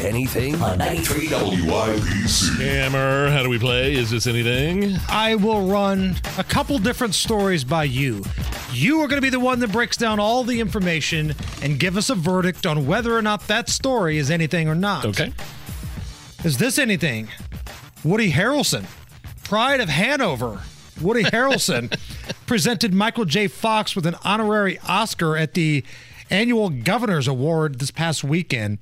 Anything? On 93 WIBC. Hammer, how do we play? Is this anything? I will run a couple different stories by you. You are going to be the one that breaks down all the information and give us a verdict on whether or not that story is anything or not. Okay. Is this anything? Woody Harrelson, Pride of Hanover. Woody Harrelson presented Michael J. Fox with an honorary Oscar at the annual Governor's Award this past weekend.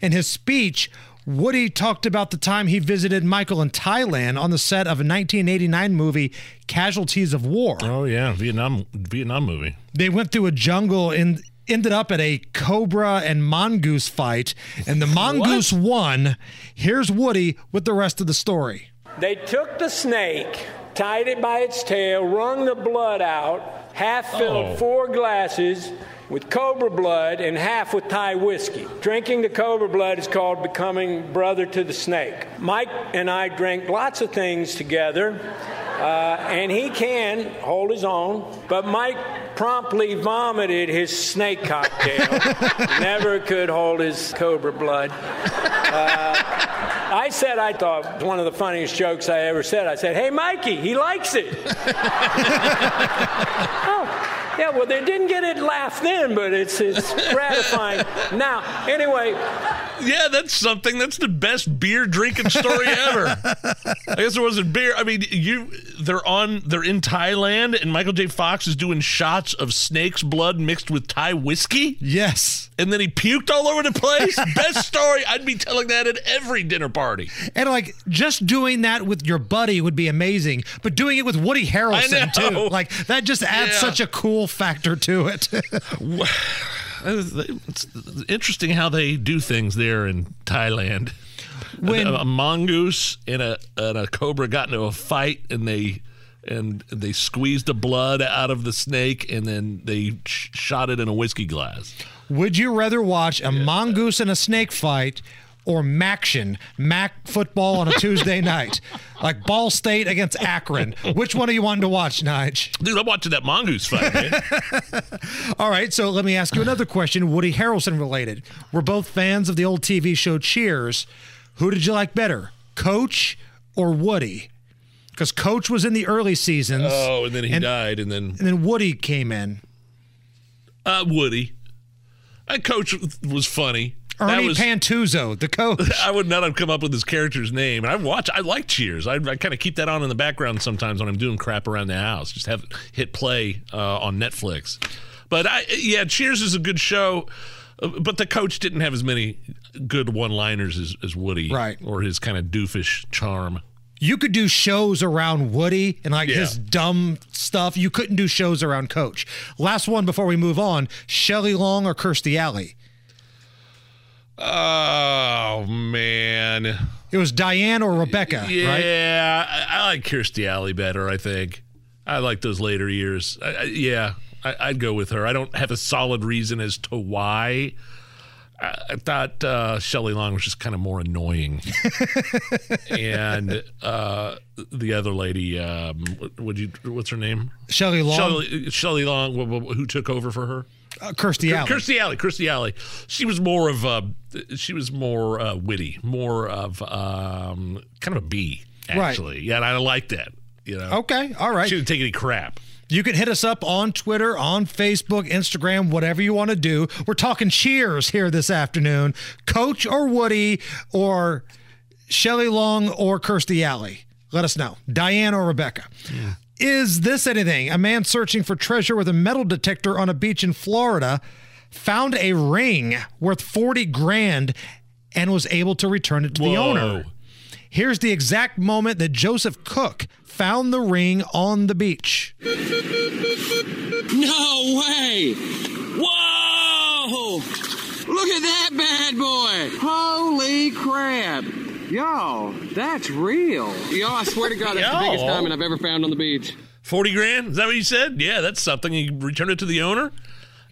In his speech, Woody talked about the time he visited Michael in Thailand on the set of a 1989 movie, Casualties of War. Oh yeah, Vietnam Vietnam movie. They went through a jungle and ended up at a cobra and mongoose fight, and the mongoose won. Here's Woody with the rest of the story. They took the snake, tied it by its tail, wrung the blood out, half filled Oh. four glasses with cobra blood and half with Thai whiskey. Drinking the cobra blood is called becoming brother to the snake. Mike and I drank lots of things together. Uh, and he can hold his own, but Mike promptly vomited his snake cocktail. Never could hold his cobra blood. I said I thought it was one of the funniest jokes I ever said. I said, "Hey, Mikey, he likes it." oh, yeah. Well, they didn't get it laugh then, but it's it's gratifying now. Anyway, Yeah, that's something. That's the best beer drinking story ever. I guess it wasn't beer. I mean, you they're on they're in Thailand and Michael J. Fox is doing shots of snake's blood mixed with Thai whiskey. Yes. And then he puked all over the place. Best story. I'd be telling that at every dinner party. And like just doing that with your buddy would be amazing, but doing it with Woody Harrelson too, like that just adds Yeah. such a cool factor to it. Uh, it's interesting how they do things there in Thailand. When- a, a mongoose and a and a cobra got into a fight, and they and they squeezed the blood out of the snake, and then they sh- shot it in a whiskey glass. Would you rather watch a mongoose and a snake fight or Maction, Mac football on a Tuesday night? Like Ball State against Akron. Which one are you wanting to watch, Nige? Dude, I'm watching that mongoose fight. Man. All right, so let me ask you another question, Woody Harrelson related. We're both fans of the old TV show Cheers. Who did you like better, Coach or Woody? Because Coach was in the early seasons. oh, and then he And- died, and then And then Woody came in. uh, Woody. That coach was funny. Ernie was- Pantusso, the coach. I would not have come up with his character's name. And I watch, I like Cheers. I, I kind of keep that on in the background sometimes when I'm doing crap around the house. Just have hit play uh, on Netflix. But I, yeah, Cheers is a good show. uh, But the coach didn't have as many good one-liners as, as Woody, Right. Or his kind of doofish charm. You could do shows around Woody and like Yeah. his dumb stuff. You couldn't do shows around Coach. Last one before we move on Shelley Long or Kirstie Alley? Oh man, It was Diane or Rebecca, right? yeah, I, I like Kirstie Alley better. I think I like those later years. I, I, yeah, I, I'd go with her. I don't have a solid reason as to why. I, thought uh, Shelley Long was just kind of more annoying, and uh, the other lady, um, what would you? What's her name? Shelley Long, Shelley, Shelley Long. wh- wh- Who took over for her? Uh, Kirstie Alley. Kirstie Alley. Kirstie Alley. She was more of a. She was more uh, witty, more of um, kind of a bee, Right. actually. Yeah, and I like that. You know. Okay, all right. She didn't take any crap. You can hit us up on Twitter, on Facebook, Instagram, whatever you want to do. We're talking cheers here this afternoon. Coach or Woody or Shelley Long or Kirstie Alley. Let us know. Diane or Rebecca. Is this anything? A man searching for treasure with a metal detector on a beach in Florida found a ring worth 40 grand and was able to return it to the owner. Here's the exact moment that Joseph Cook found the ring on the beach. No way! Whoa! Look at that bad boy! Holy crap! Yo, that's real. Yo, I swear to God, that's the biggest diamond I've ever found on the beach. 40 grand? Is that what you said? Yeah, that's something. He returned it to the owner.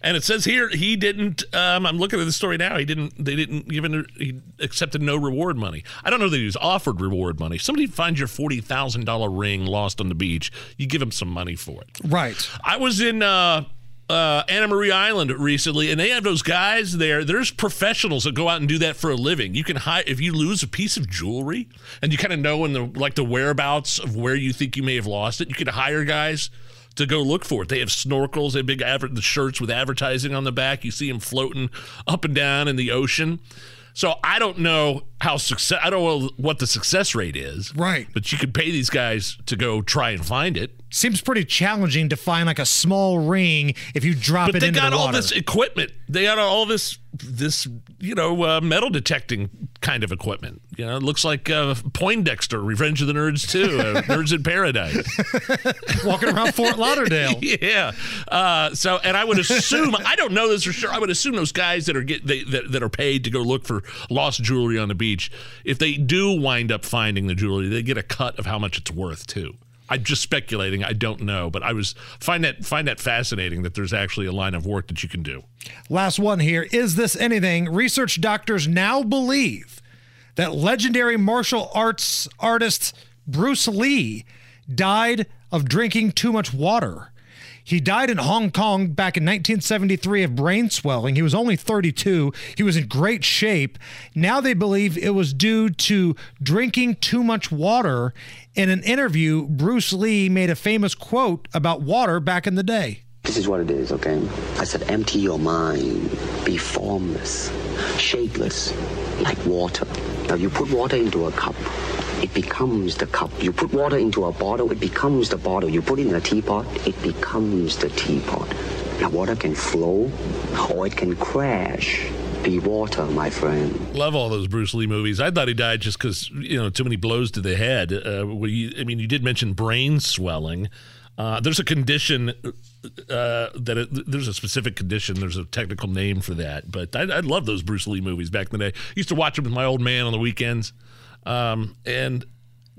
And it says here he didn't. Um, I'm looking at the story now. He didn't. They didn't give him. He accepted no reward money. I don't know that he was offered reward money. Somebody finds your forty thousand dollar ring lost on the beach. You give him some money for it. Right. I was in uh, uh, Anna Maria Island recently, and they have those guys there. There's professionals that go out and do that for a living. You can hire if you lose a piece of jewelry, and you kind of know in the like the whereabouts of where you think you may have lost it. You can hire guys to go look for it. They have snorkels, they have big adver- the shirts with advertising on the back. You see them floating up and down in the ocean. So I don't know how success. I don't know what the success rate is. Right. But you could pay these guys to go try and find it. Seems pretty challenging to find like a small ring if you drop But it they into got the all this equipment. They got all this this you know uh, metal detecting kind of equipment. You know, it looks like uh, Poindexter, Revenge of the Nerds too, uh, Nerds in Paradise. Walking around Fort Lauderdale. yeah. Uh, so, and I would assume I don't know this for sure. I would assume those guys that are get they, that, that are paid to go look for lost jewelry on the beach, if they do wind up finding the jewelry, they get a cut of how much it's worth too. I'm just speculating. I don't know, but I was find that find that fascinating that there's actually a line of work that you can do. Last one here. Is this anything? Research doctors now believe that legendary martial arts artist Bruce Lee died of drinking too much water. He died in Hong Kong back in 1973 of brain swelling. He was only 32. He was in great shape. Now they believe it was due to drinking too much water. In an interview, Bruce Lee made a famous quote about water back in the day. This is what it is, okay? I said, empty your mind, be formless, shapeless, like water. Now, you put water into a cup, it becomes the cup. You put water into a bottle, it becomes the bottle. You put it in a teapot, it becomes the teapot. Now, water can flow or it can crash. Be water, my friend. Love all those Bruce Lee movies. I thought he died just because you know too many blows to the head. Uh, I mean, you did mention brain swelling. Uh, there's a condition uh, that it, there's a specific condition. There's a technical name for that. But I, I love those Bruce Lee movies back in the day. I used to watch them with my old man on the weekends. Um, and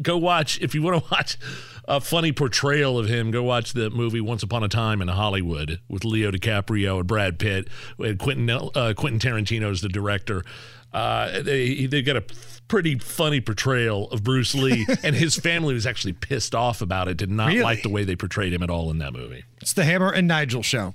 go watch if you want to watch a funny portrayal of him. Go watch the movie Once Upon a Time in Hollywood with Leo DiCaprio and Brad Pitt and Quentin uh, Quentin Tarantino is the director. Uh, they they got a pretty funny portrayal of Bruce Lee, and his family was actually pissed off about it. Did not Really? like the way they portrayed him at all in that movie. It's the Hammer and Nigel show.